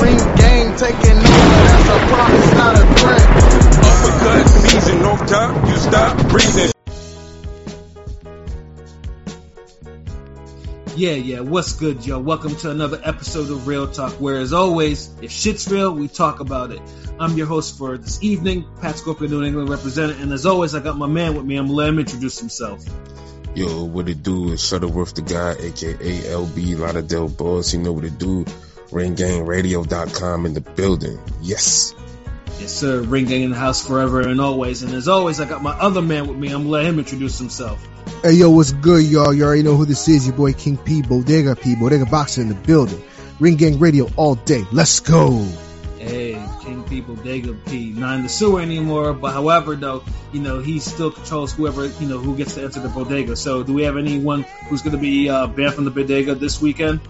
Ring gang taking over, that's a promise, not a threat. Uppercut season, no top, you stop breathing. Yeah, yeah, what's good, yo? Welcome to another episode of Real Talk, where as always, if shit's real, we talk about it. I'm your host for this evening, Pat Scorpion, New England representative, and as always, I got my man with me. I'm gonna let him introduce himself. Yo, what it do is Shuttleworth the guy, aka LB Lauderdale Boss. You know what it do. RingGangRadio.com in the building. Yes. Yes, sir. Ring gang in the house forever and always. And as always, I got my other man with me. I'm gonna let him introduce himself. Hey yo, what's good, y'all? You already know who this is. Your boy King P, Bodega P, Bodega Boxer in the building. Ring Gang Radio all day. Let's go. Hey, King P, Bodega P. Not in the sewer anymore, but however, though, you know, he still controls whoever, you know, who gets to enter the bodega. So, do we have anyone who's going to be uh, banned from the bodega this weekend?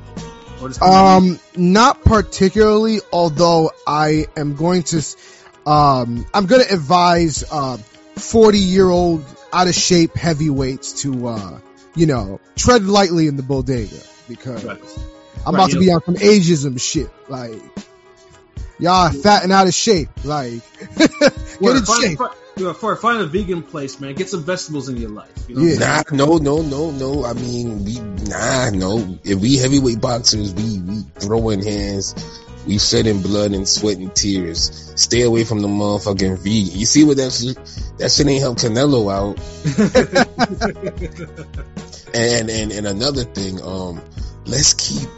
Um, not particularly, although I am going to, um, I'm going to advise, uh, 40 year old out of shape heavyweights to, uh, you know, tread lightly in the bodega because Right. I'm Right, about to be know- on some ageism shit. Like, y'all fat and out of shape. Like, get Well, in find, shape. find- you know, for find a vegan place, man. Get some vegetables in your life. You know? Yeah. Nah, no, no, no, no. I mean, we, nah, no. If we heavyweight boxers, we, we throwing hands. We shedding blood and sweat and tears. Stay away from the motherfucking vegan. You see what that shit, that shit ain't help Canelo out. And, and, and another thing, um, let's keep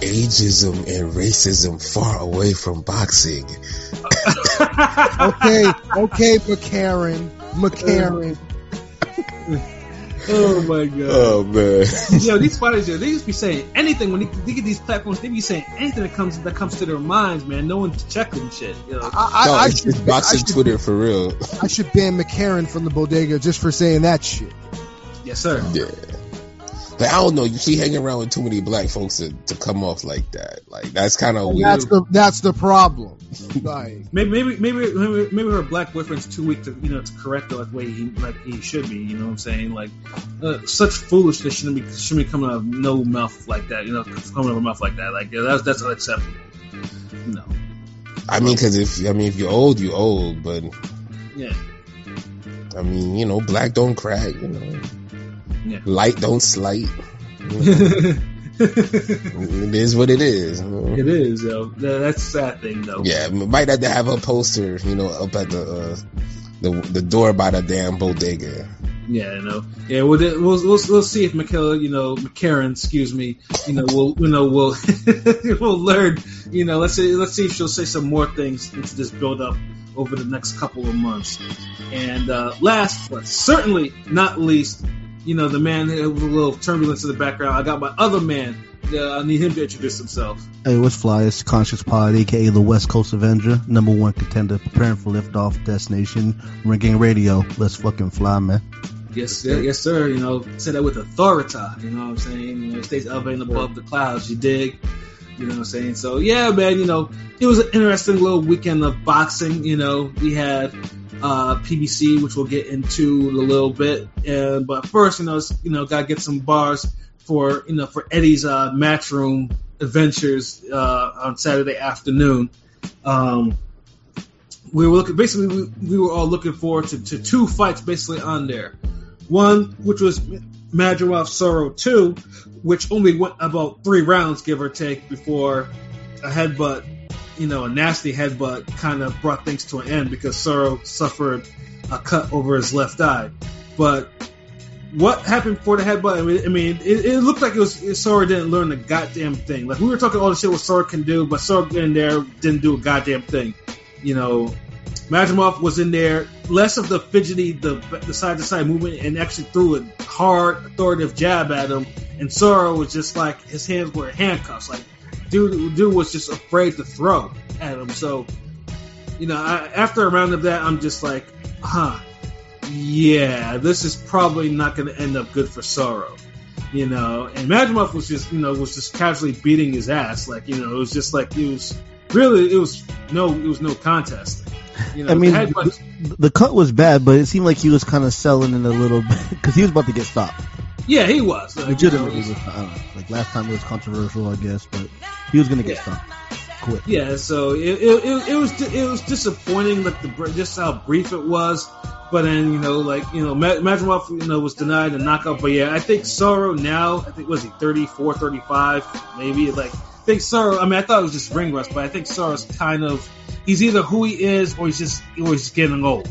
ageism and racism far away from boxing. Okay, okay, McCarran, McCarran. oh my god. Oh man. yo, these fighters, yo, they just be saying anything when they, they get these platforms. They be saying anything that comes that comes to their minds, man. No one to check them shit. Yo. I, I, No, I it's, should, it's boxing I should, Twitter for real. I should ban McCarran from the bodega just for saying that shit. Yes, sir. Yeah. But I don't know. You see, hanging around with too many black folks to, to come off like that. Like that's kind of weird. that's the that's the problem. Like, Maybe, maybe, maybe, maybe, maybe her black boyfriend's too weak to, you know, to correct her like the way he, like he should be. You know what I'm saying? Like, uh, such foolishness shouldn't be, shouldn't be coming out of no mouth like that. You know, coming out of a mouth like that. Like, yeah, that's that's unacceptable. No. I mean, because if I mean if you're old, you're old. But Yeah. I mean, you know, black don't crack. You know, Yeah. light don't slight. It is what it is. It is. yo. That's a sad thing, though. Yeah, might have to have a poster, you know, up at the uh, the the door by the damn bodega. Yeah, you know. Yeah, we'll we'll we'll, we'll see if McKellar, you know, McCarran, excuse me, you know, we'll you know we'll we'll learn, you know, let's see let's see if she'll say some more things into this build up over the next couple of months. And uh, last but certainly not least, you know, the man with a little turbulence in the background. I got my other man. Uh, I need him to introduce himself. Hey, what's fly? It's Conscious Pod, aka the West Coast Avenger, number one contender, preparing for liftoff destination, Ring Gang Radio. Let's fucking fly, man. Yes, yeah, yes, sir. You know, say that with authority. You know what I'm saying? You know, it stays elevating above the clouds. You dig? You know what I'm saying? So yeah, man. You know, it was an interesting little weekend of boxing. You know, we had uh, PBC, which we'll get into in a little bit. And but first, you know, you know, gotta get some bars for you know for Eddie's uh, matchroom adventures uh, on Saturday afternoon. Um, we were looking basically we, we were all looking forward to, to two fights basically on there. One which was Madrimov Soro two, which only went about three rounds give or take before a headbutt, you know, a nasty headbutt kind of brought things to an end because Soro suffered a cut over his left eye. But what happened before the headbutt? I mean, I mean it, it looked like it was Soro didn't learn a goddamn thing. Like we were talking all the shit what Soro can do, but Soro in there didn't do a goddamn thing. You know, Madrimov was in there, less of the fidgety, the the side to side movement, and actually threw a hard, authoritative jab at him. And Soro was just like his hands were handcuffs. Like dude, dude was just afraid to throw at him. So, you know, I, after a round of that, I'm just like, huh, yeah, this is probably not going to end up good for Soro. You know, and Madrimov was just, you know, was just casually beating his ass. Like, you know, it was just like it was really, it was no, it was no contest. You know, I mean, the cut was bad, but it seemed like he was kind of selling it a little bit because he was about to get stopped. Yeah, he was. Like, you know, Legitimately, was, I don't know. Like last time it was controversial, I guess, but he was gonna get Yeah. stopped. quit. Yeah, so it, it, it, it was it was disappointing, like the just how brief it was. But then you know, like you know, Ma- Madrimov you know was denied a knockout. But yeah, I think Soro now, I think was he 34, 35, maybe like. I think Soro. I mean, I thought it was just ring rust, but I think Soro's kind of he's either who he is or he's just or he's getting old.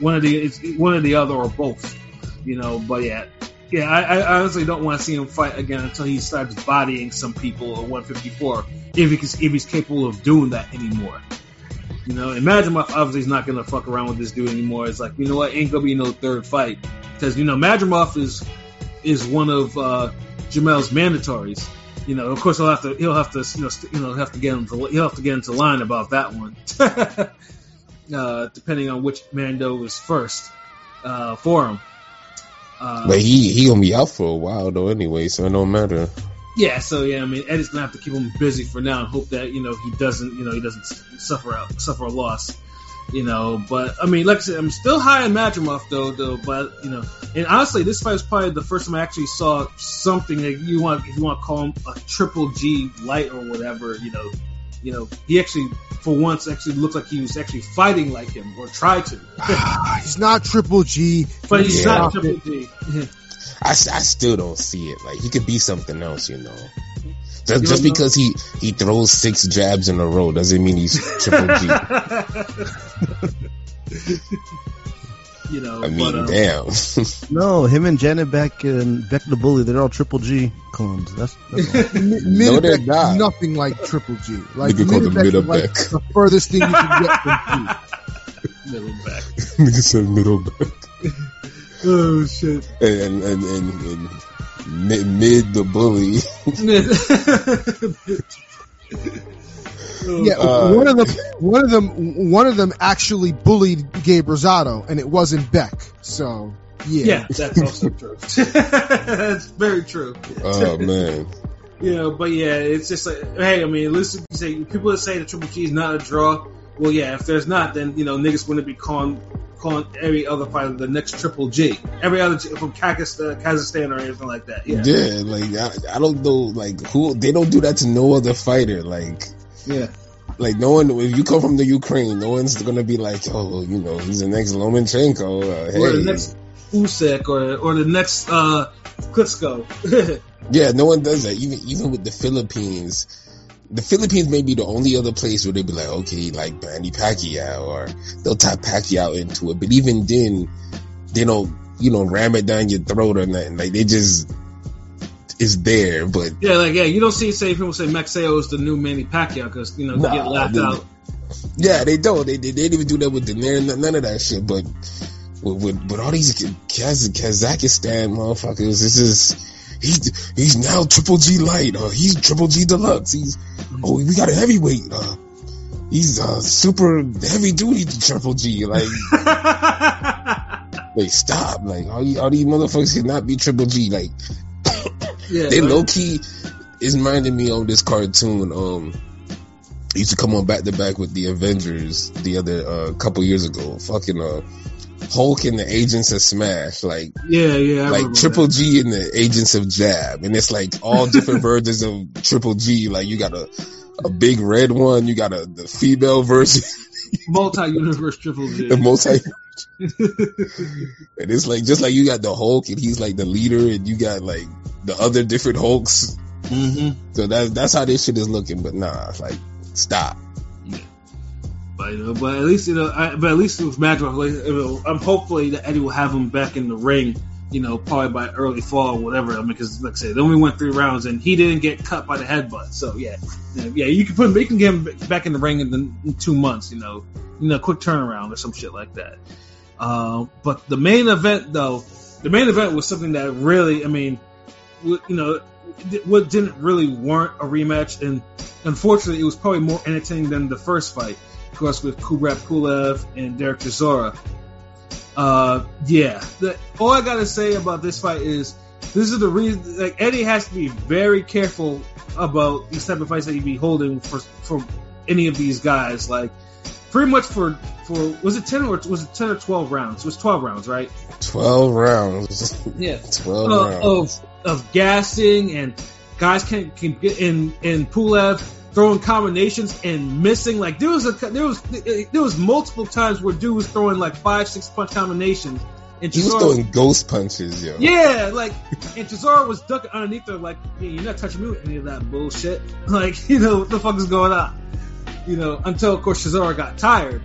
One of the it's one or the other or both. You know, but yeah, yeah. I, I honestly don't want to see him fight again until he starts bodying some people at 154 if he can, if he's capable of doing that anymore. You know, imagine my obviously he's not gonna fuck around with this dude anymore. It's like you know what, ain't gonna be no third fight because you know Madrimov is is one of uh, Jermell's mandatories. You know, of course he'll have to he'll have to you know st- you know have to get into he'll have to get into line about that one, uh, depending on which Mando is first uh, for him. Uh, But he he gonna be out for a while though anyway, so it don't matter. Yeah, so yeah, I mean Eddie's gonna have to keep him busy for now and hope that you know he doesn't you know he doesn't suffer out suffer a loss, you know. But I mean, like I said, I'm still high on Madrimov though, though. But you know, and honestly, this fight was probably the first time I actually saw something that you want if you want to call him a triple G light or whatever, you know. You know, he actually, for once, actually looked like he was actually fighting like him or tried to, He's not Triple G. but he's Yeah. not triple G. I, s- I still don't see it. Like he could be something else, you know. Just, just because he he throws six jabs in a row doesn't mean he's triple G. you know, I mean, but, uh, damn. No, him and Janet Beck and Beck the Bully, they're all Triple G clones. That's, that's all. No, they're not. nothing like Triple G. Like Nigga called him Minnebeck is like the furthest thing you can get from G. middle back. Nigga said middle back. Oh shit. And and and, and mid, mid the bully. Yeah, Uh, one of them, one of them, one of them actually bullied Gabe Rosado, and it wasn't Beck. So yeah, Yeah, that's also true. that's very true. Oh man. You know, but yeah, it's just like, hey, I mean, listen, you say people that say the Triple G is not a draw. Well, yeah, if there's not, then you know niggas wouldn't be calling calling every other fighter the next Triple G, every other from Kazakhstan, Kazakhstan or anything like that. Yeah, Yeah, like I, I don't know, like who they don't do that to no other fighter. Like, yeah, like no one. If you come from the Ukraine, no one's gonna be like, oh, you know, he's the next Lomachenko. Uh, hey, or the next Usyk or or the next uh Klitschko. yeah, no one does that. Even even with the Philippines, the Philippines may be the only other place where they'd be like, okay, like Manny Pacquiao, or they'll tie Pacquiao into it. But even then, they don't, you know, ram it down your throat or nothing. Like they just, it's there. But yeah, like yeah, you don't see say people say Maxeo is the new Manny Pacquiao because you know Nah, they get laughed out. Yeah, they don't. They, they, they didn't even do that with Donaire, none, none of that shit. But with, with, with all these Kaz, Kazakhstan motherfuckers, this is he's he's now Triple G light. Uh, he's Triple G deluxe. He's oh we got a heavyweight. Uh, he's uh, super heavy duty Triple G. Like like stop. Like all, you, all these motherfuckers cannot be Triple G. Like yeah, they like- low key is reminding me of this cartoon. Um, used to come on back to back with the Avengers the other uh, couple years ago. Fucking uh, Hulk and the Agents of Smash, like yeah, yeah, I like Triple that. G and the Agents of Jab, and it's like all different versions of Triple G. Like you got a a big red one, you got a the female version, multi-universe Triple G. the multi. and it's like just like you got the Hulk, and he's like the leader, and you got like the other different Hulks. hmm So that's that's how this shit is looking. But nah, like stop. But, you know, but at least you know, I, but at least with Madrigal, like, you know, I'm hopefully that Eddie will have him back in the ring. You know, probably by early fall or whatever. I mean, because like I said, they only went three rounds and he didn't get cut by the headbutt. So yeah, yeah, yeah, you can put him, you can get him back in the ring in, the, in two months. You know, you know, quick turnaround or some shit like that. Uh, but the main event though, the main event was something that really, I mean, you know, what didn't really warrant a rematch, and unfortunately, it was probably more entertaining than the first fight, of course, with Kubrat Pulev and Derek Chisora. Uh, yeah, the, all I gotta say about this fight is this is the reason. Like Eddie has to be very careful about these type of fights that he be holding for for any of these guys. Like pretty much for for was it ten or was it ten or twelve rounds? It was twelve rounds, right? Twelve rounds. Yeah. Twelve uh, rounds. Of gassing and guys can can get in in Pulev throwing combinations and missing. Like there was a there was there was multiple times where dude was throwing like five six punch combinations. And He was throwing ghost punches, yo. yeah, like, and Chisora was ducking underneath her, like, yeah, you're not touching me with any of that bullshit. Like, you know, what the fuck is going on? You know, until, of course, Chisora got tired.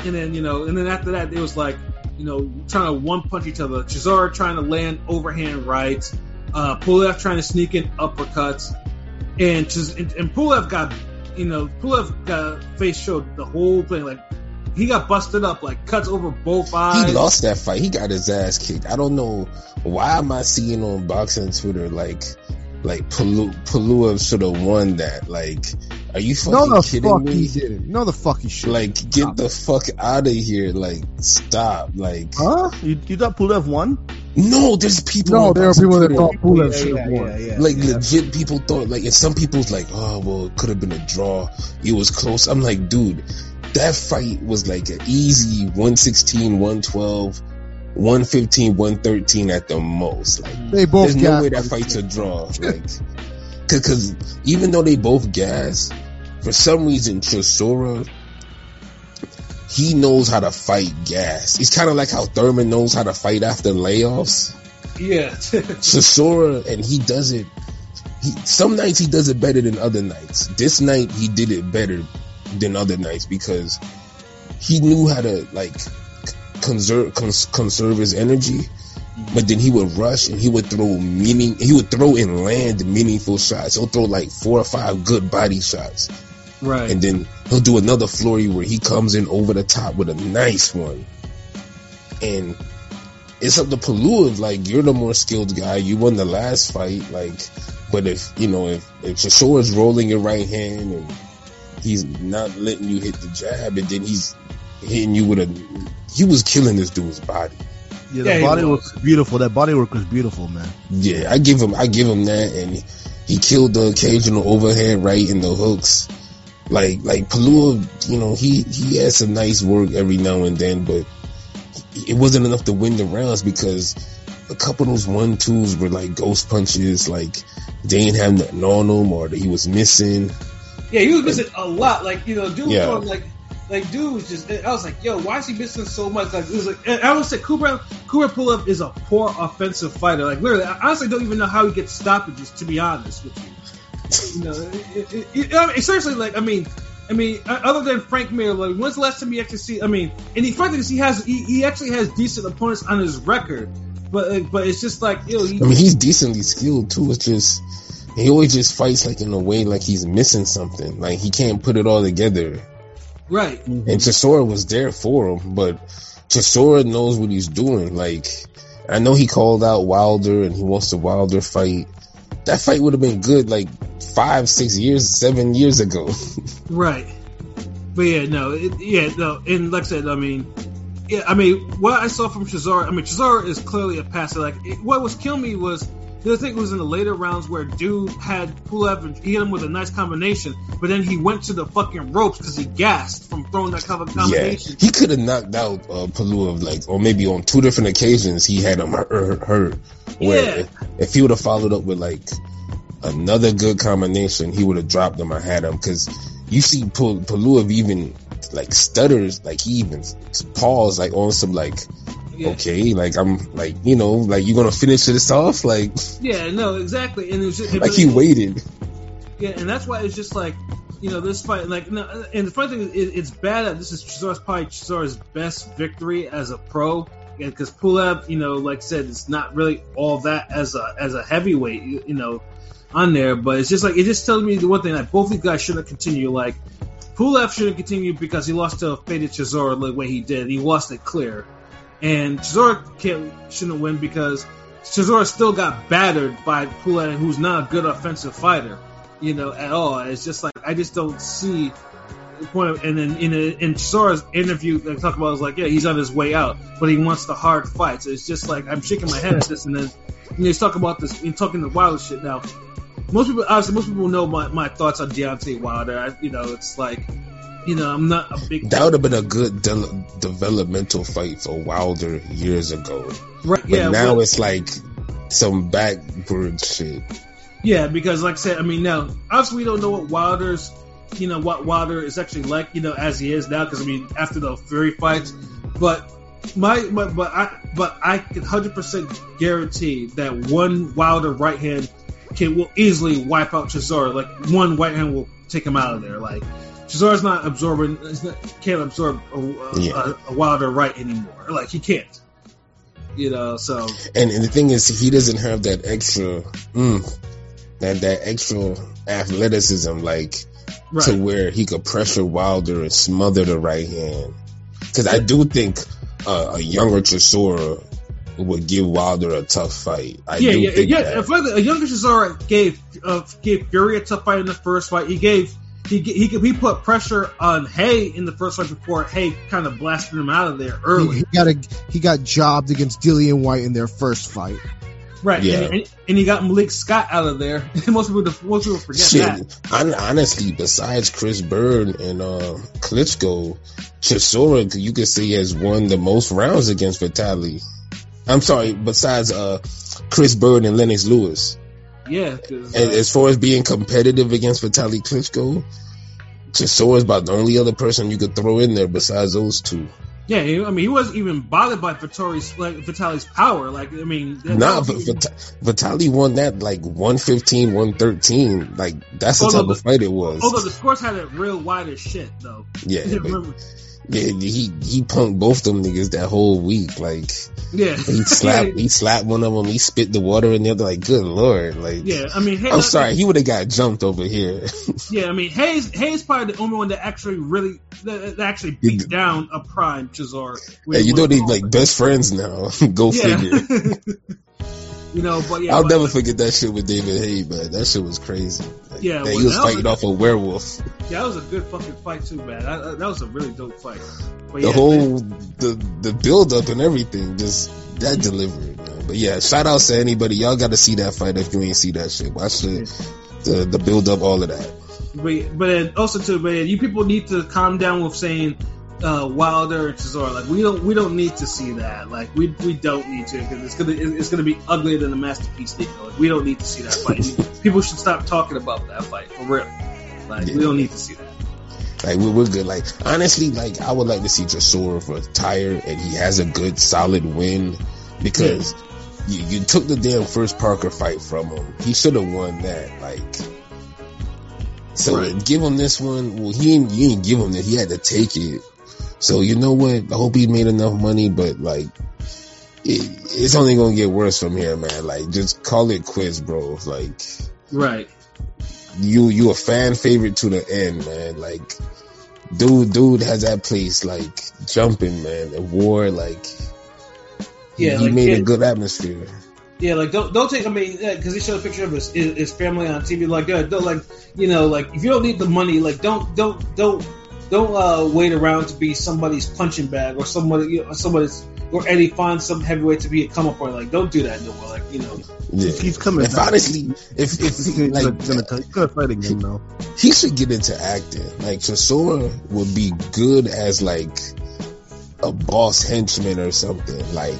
And then, you know, and then after that, it was like, you know, trying to one punch each other. Chisora trying to land overhand rights, uh, Pulev trying to sneak in uppercuts. And, Chis- and, and Pulev got, you know, Pulev got face showed the whole thing. Like, he got busted up, like, cuts over both eyes. He lost that fight. He got his ass kicked. I don't know why am I seeing on boxing Twitter like like Palu Palua should have won that. Like, are you fucking No, kidding fuck me? he didn't. No, the fuck he should. Like, get the fuck out of here. Like, stop. Like, Huh? You, you thought Pulev won? No, there's people. no, there are people that thought Pulev Yeah, should yeah, have won. yeah, yeah, like yeah. legit people thought like and some people's like oh well it could have been a draw it was close i'm like dude that fight was like an easy 116 112 115 113 at the most like They both there's no way that fight's a draw like because even though they both gas for some reason Chisora he knows how to fight gas it's kind of like how Thurman knows how to fight after layoffs yeah. Chisora, and he does it. He, some nights he does it better than other nights. This night he did it better than other nights because he knew how to like conserve cons- conserve his energy. But then he would rush and he would throw meaning. He would throw and land meaningful shots. He'll throw like four or five good body shots, right. and then he'll do another flurry where he comes in over the top with a nice one. And it's up to Palua. Like you're the more skilled guy. You won the last fight. Like, but if you know if if Chisora's rolling your right hand and he's not letting you hit the jab, and then he's hitting you with a, he was killing this dude's body. Yeah, Yeah, the he body was. was beautiful. That body work was beautiful, man. Yeah, I give him I give him that, and he killed the occasional overhead right in the hooks. Like like Palua, you know, he he had some nice work every now and then, but it wasn't enough to win the rounds because a couple of those one twos were like ghost punches, like they didn't have nothing on him or that he was missing. Yeah, he was missing a lot. Like you know, dude was Yeah. like like dude was just. I was like, yo, why is he missing so much? Like it was like I would say Cooper Cooper Pulev is a poor offensive fighter. Like literally, I honestly don't even know how he gets stoppages. To be honest with you, you know, it, it, it, I mean, seriously, like I mean. I mean, other than Frank Mir, like, when's the last time you actually see? I mean, and the fact is, he has he, he actually has decent opponents on his record, but uh, but it's just like yo, he, I mean, he's decently skilled too. It's just he always just fights like in a way like he's missing something, like he can't put it all together. right, And Chisora was there for him, but Chisora knows what he's doing. Like, I know he called out Wilder and he wants the Wilder fight. That fight would have been good like five, six years, seven years ago. Right. But yeah, no, it, yeah, no, and like I said, I mean, yeah, I mean, what I saw from Chisora, I mean, Chisora is clearly a passer. Like, it, what was killing me was, I think it was in the later rounds where dude had Pulev and he hit him with a nice combination, but then he went to the fucking ropes because he gassed from throwing that cover yeah, combination. he could have knocked out uh, Palua like, or maybe on two different occasions he had him hurt. hurt where Yeah. if, he would have followed up with like another good combination, he would have dropped him or had him. Because you see Palua even like stutters, like he even pause like on some like Yeah. okay, like I'm like you know like you gonna finish this off like Yeah, no, exactly. And it was just, like he waited. Yeah, and that's why it's just like, you know, this fight, like, no, and the funny thing is, it, it's bad that this is Chisora's probably Chisora's best victory as a pro, because Pulev, you know, like I said, it's not really all that as a as a heavyweight, you, you know, on there, but it's just like it just tells me the one thing that both these guys shouldn't continue. Like, Pulev shouldn't continue because he lost to a faded Chisora the way he did. He lost it clear, and Chisora can't shouldn't win because Chisora still got battered by Pulev, who's not a good offensive fighter you know, at all. It's just like I just don't see the point. Of, and then in a, in interview, they talk about is like, yeah, he's on his way out, but he wants the hard fights. It's just like I'm shaking my head at this, and then you know, he's talking about this, and talking the Wilder shit. Now, most people, obviously, most people know my, my thoughts on Deontay Wilder. I, you know, it's like, you know, I'm not a big That would have been a good de- developmental fight for Wilder years ago. right, But yeah, now well- it's like some backward shit. Yeah, because like I said, I mean, now obviously we don't know what Wilder's you know what Wilder is actually like, you know, as he is now. Because I mean, after the Fury fights, but my, my but I but I can hundred percent guarantee that one Wilder right hand can will easily wipe out Chisora. Like one right hand will take him out of there. Like Chisora's not absorbing, not, can't absorb a, a, Yeah. a, a Wilder right anymore. Like he can't. You know, so And, and the thing is, he doesn't have that extra, mm, that that extra athleticism, like to where he could pressure Wilder and smother the right hand. Because I do think uh, a younger Chisora would give Wilder a tough fight. I yeah, do yeah, think yeah. that. If a younger Chisora gave uh, gave Fury a tough fight in the first fight, he gave he he he put pressure on Haye in the first fight before Haye kind of blasted him out of there He, early. he got a he got jobbed against Dillian Whyte in their first fight. Right, Yeah. and, and, and he got Malik Scott out of there. most people, most people forget that. Shit, hon- honestly, besides Chris Byrd and uh, Klitschko, Chisora, you could say has won the most rounds against Vitali. I'm sorry, besides uh, Chris Byrd and Lennox Lewis. Yeah, And as far as being competitive against Vitali Klitschko, Chisora is about the only other person you could throw in there besides those two. yeah. I mean, he wasn't even bothered by Vitali's like Vitali's power. Like, I mean, Nah, but Vitali won that like 115, 113. Like, that's the Although type of fight it was. although the scores had it real wide as shit though. yeah, but, yeah, he, he punked both them niggas that whole week. Like, yeah, He slapped, he slapped one of them. He spit the water in the They're like, good lord, like. yeah. I mean, Hay- I'm sorry, he would have got jumped over here. Yeah, I mean Hayes Hayes probably the only one that actually really that, that actually beat down a prime Chisora. Hey, you know they like best friends now. Go figure. You know, but yeah, I'll but- never forget that shit with David Haye, man. That shit was crazy. Like, Yeah, that well, he was was fighting a- off a werewolf. Yeah, that was a good fucking fight too, man. That, was a really dope fight. But The yeah, whole the the build up and everything, just that delivery, Man. But yeah, shout outs to anybody. Y'all got to see that fight if you ain't see that shit. Watch the the, the build up, all of that. But, but also too, man, you people need to calm down with saying uh, Wilder and Chisora. Like we don't we don't need to see that. Like we we don't need to because it's gonna it's gonna be uglier than the masterpiece deal. Like we don't need to see that fight. people should stop talking about that fight for real. Like we don't need to see that. Like we're, we're good. Like honestly, like I would like to see Chisora retire and he has a good solid win because you, you took the damn first Parker fight from him. He should have won that. Like so Right. give him this one. Well, he ain't you ain't give him that. He had to take it. So you know what? I hope he made enough money, but like. It, it's only gonna get worse from here, man. Like, just call it quits, bro. Like, Right. you you a fan favorite to the end, man. Like, dude, dude has that place like jumping, man. The war, like, Yeah, he like, made yeah. a good atmosphere. Yeah, like don't don't take. I mean, because he showed a picture of his, his his family on TV. Like, uh, don't like you know, like if you don't need the money, like don't don't don't don't uh, wait around to be somebody's punching bag or somebody you know, somebody's or Eddie finds some heavyweight to be a come up point. Like, don't do that no more. Like, you know, Yeah, He's coming If back. honestly, if if He's he, gonna, like gonna, he's gonna fight again though. he should get into acting. Like Chisora would be good as like a boss henchman or something. Like,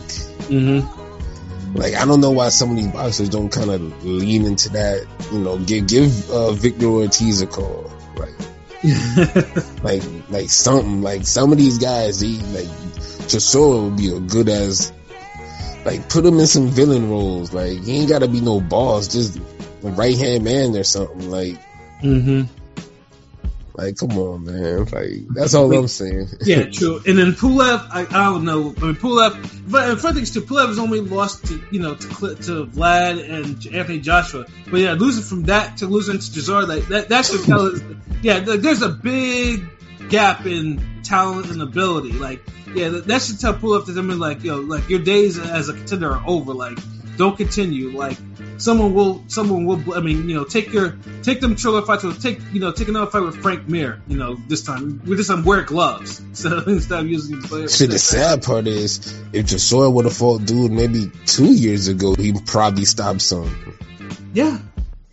mm-hmm. like I don't know why some of these boxers don't kind of lean into that. You know, give give uh, Victor Ortiz a call. Like. like like something like some of these guys he like Chisora would be a good as like put him in some villain roles like he ain't gotta be no boss just right hand man or something like mm-hmm. Like come on man like that's all I'm saying Yeah, true. And then Pulev, I, I don't know. I mean, Pulev, but and funny thing is too, Pulev has only lost to you know to to Vlad and Anthony Joshua. But yeah, losing from that to losing to Chisora, like that, that should tell us. Yeah, there's a big gap in talent and ability. Like, yeah, that, that should tell Pulev to them like, yo, like your days as a contender are over. Like, don't continue. Like, someone will, someone will. I mean, you know, take your, take them trailer fights. Or take, you know, take another fight with Frank Mir. You know, this time with this time wear gloves. So instead of using. shit the sad part is if Chisora would have fought dude maybe two years ago he probably stopped some Yeah.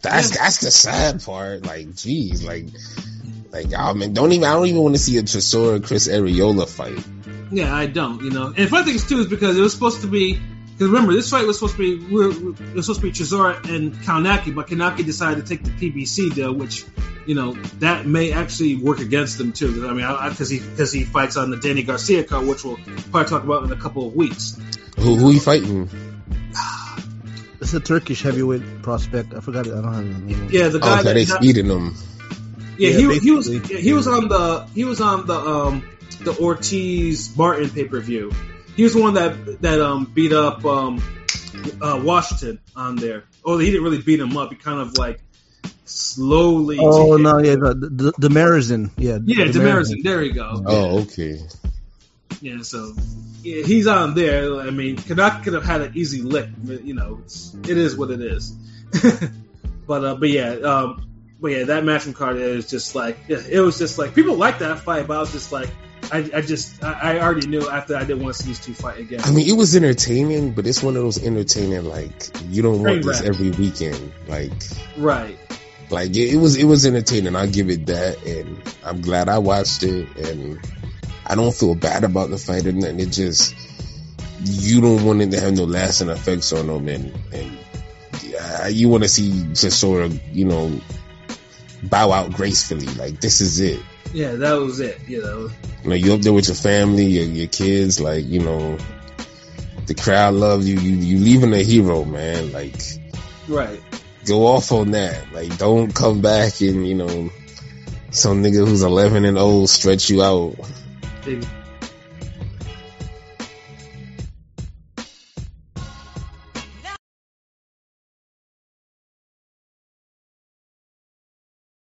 that's Yeah. that's the sad part like geez like like oh man don't even I don't even want to see a Chisora Chris Arreola fight Yeah, I don't. You know, and the funny thing is too is because it was supposed to be. Because remember, this fight was supposed to be we were, it was supposed to be Chisora and Kownacki, but Kownacki decided to take the PBC deal, which you know, that may actually work against him too. I mean, because he because he fights on the Danny Garcia card, which we'll probably talk about in a couple of weeks. Who who he fighting? It's a Turkish heavyweight prospect. I forgot it. I don't have the name. Yeah, the guy Oh, okay, they that feeding him. yeah, Yeah, he, he was yeah, he was on the he was on the um the Ortiz Martin pay per view. He was the one that that um beat up um uh, Washington on there. Oh, he didn't really beat him up. He kind of like slowly. Oh no, yeah, the the, the Marizin, yeah, Yeah, the Demirezen. There you go. Oh, okay. Yeah, so yeah, he's on there. I mean, Canuck could have had an easy lick, but you know, it's, it is what it is. but uh, but yeah, um, but yeah, that matching card is just like yeah, it was just like people like that fight, but I was just like, I, I just I, I already knew after I didn't want to see these two fight again. I mean, it was entertaining, but it's one of those entertaining like you don't Train want this every weekend. Like, right? like it, it was it was entertaining. I'll give it that, and I'm glad I watched it, and I don't feel bad about the fight or nothing. It just you don't want it to have no lasting effects on them, and and uh, you want to see just sort of you know bow out gracefully. Like this is it. Yeah, that was it. You know, You know, you up there with your family, your, your kids, like, you know, the crowd loves you. You, you leaving a hero, man. Like, right? go off on that. Like, don't come back and, you know, some nigga who's 11 and old stretch you out.